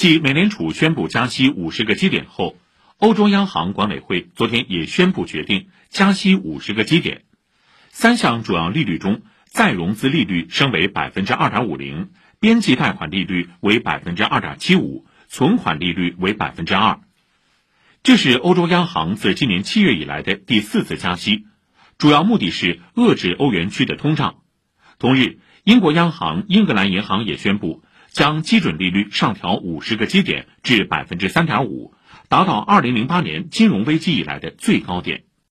继美联储宣布加息五十个基点后，欧洲央行管委会昨天也宣布决定加息五十个基点。三项主要利率中，再融资利率升为百分之二点五零，边际贷款利率为百分之二点七五，存款利率为百分之二。这是欧洲央行自今年七月以来的第四次加息，主要目的是遏制欧元区的通胀。同日，英国央行英格兰银行也宣布将基准利率上调五十个基点至百分之三点五，达到二零零八年金融危机以来的最高点。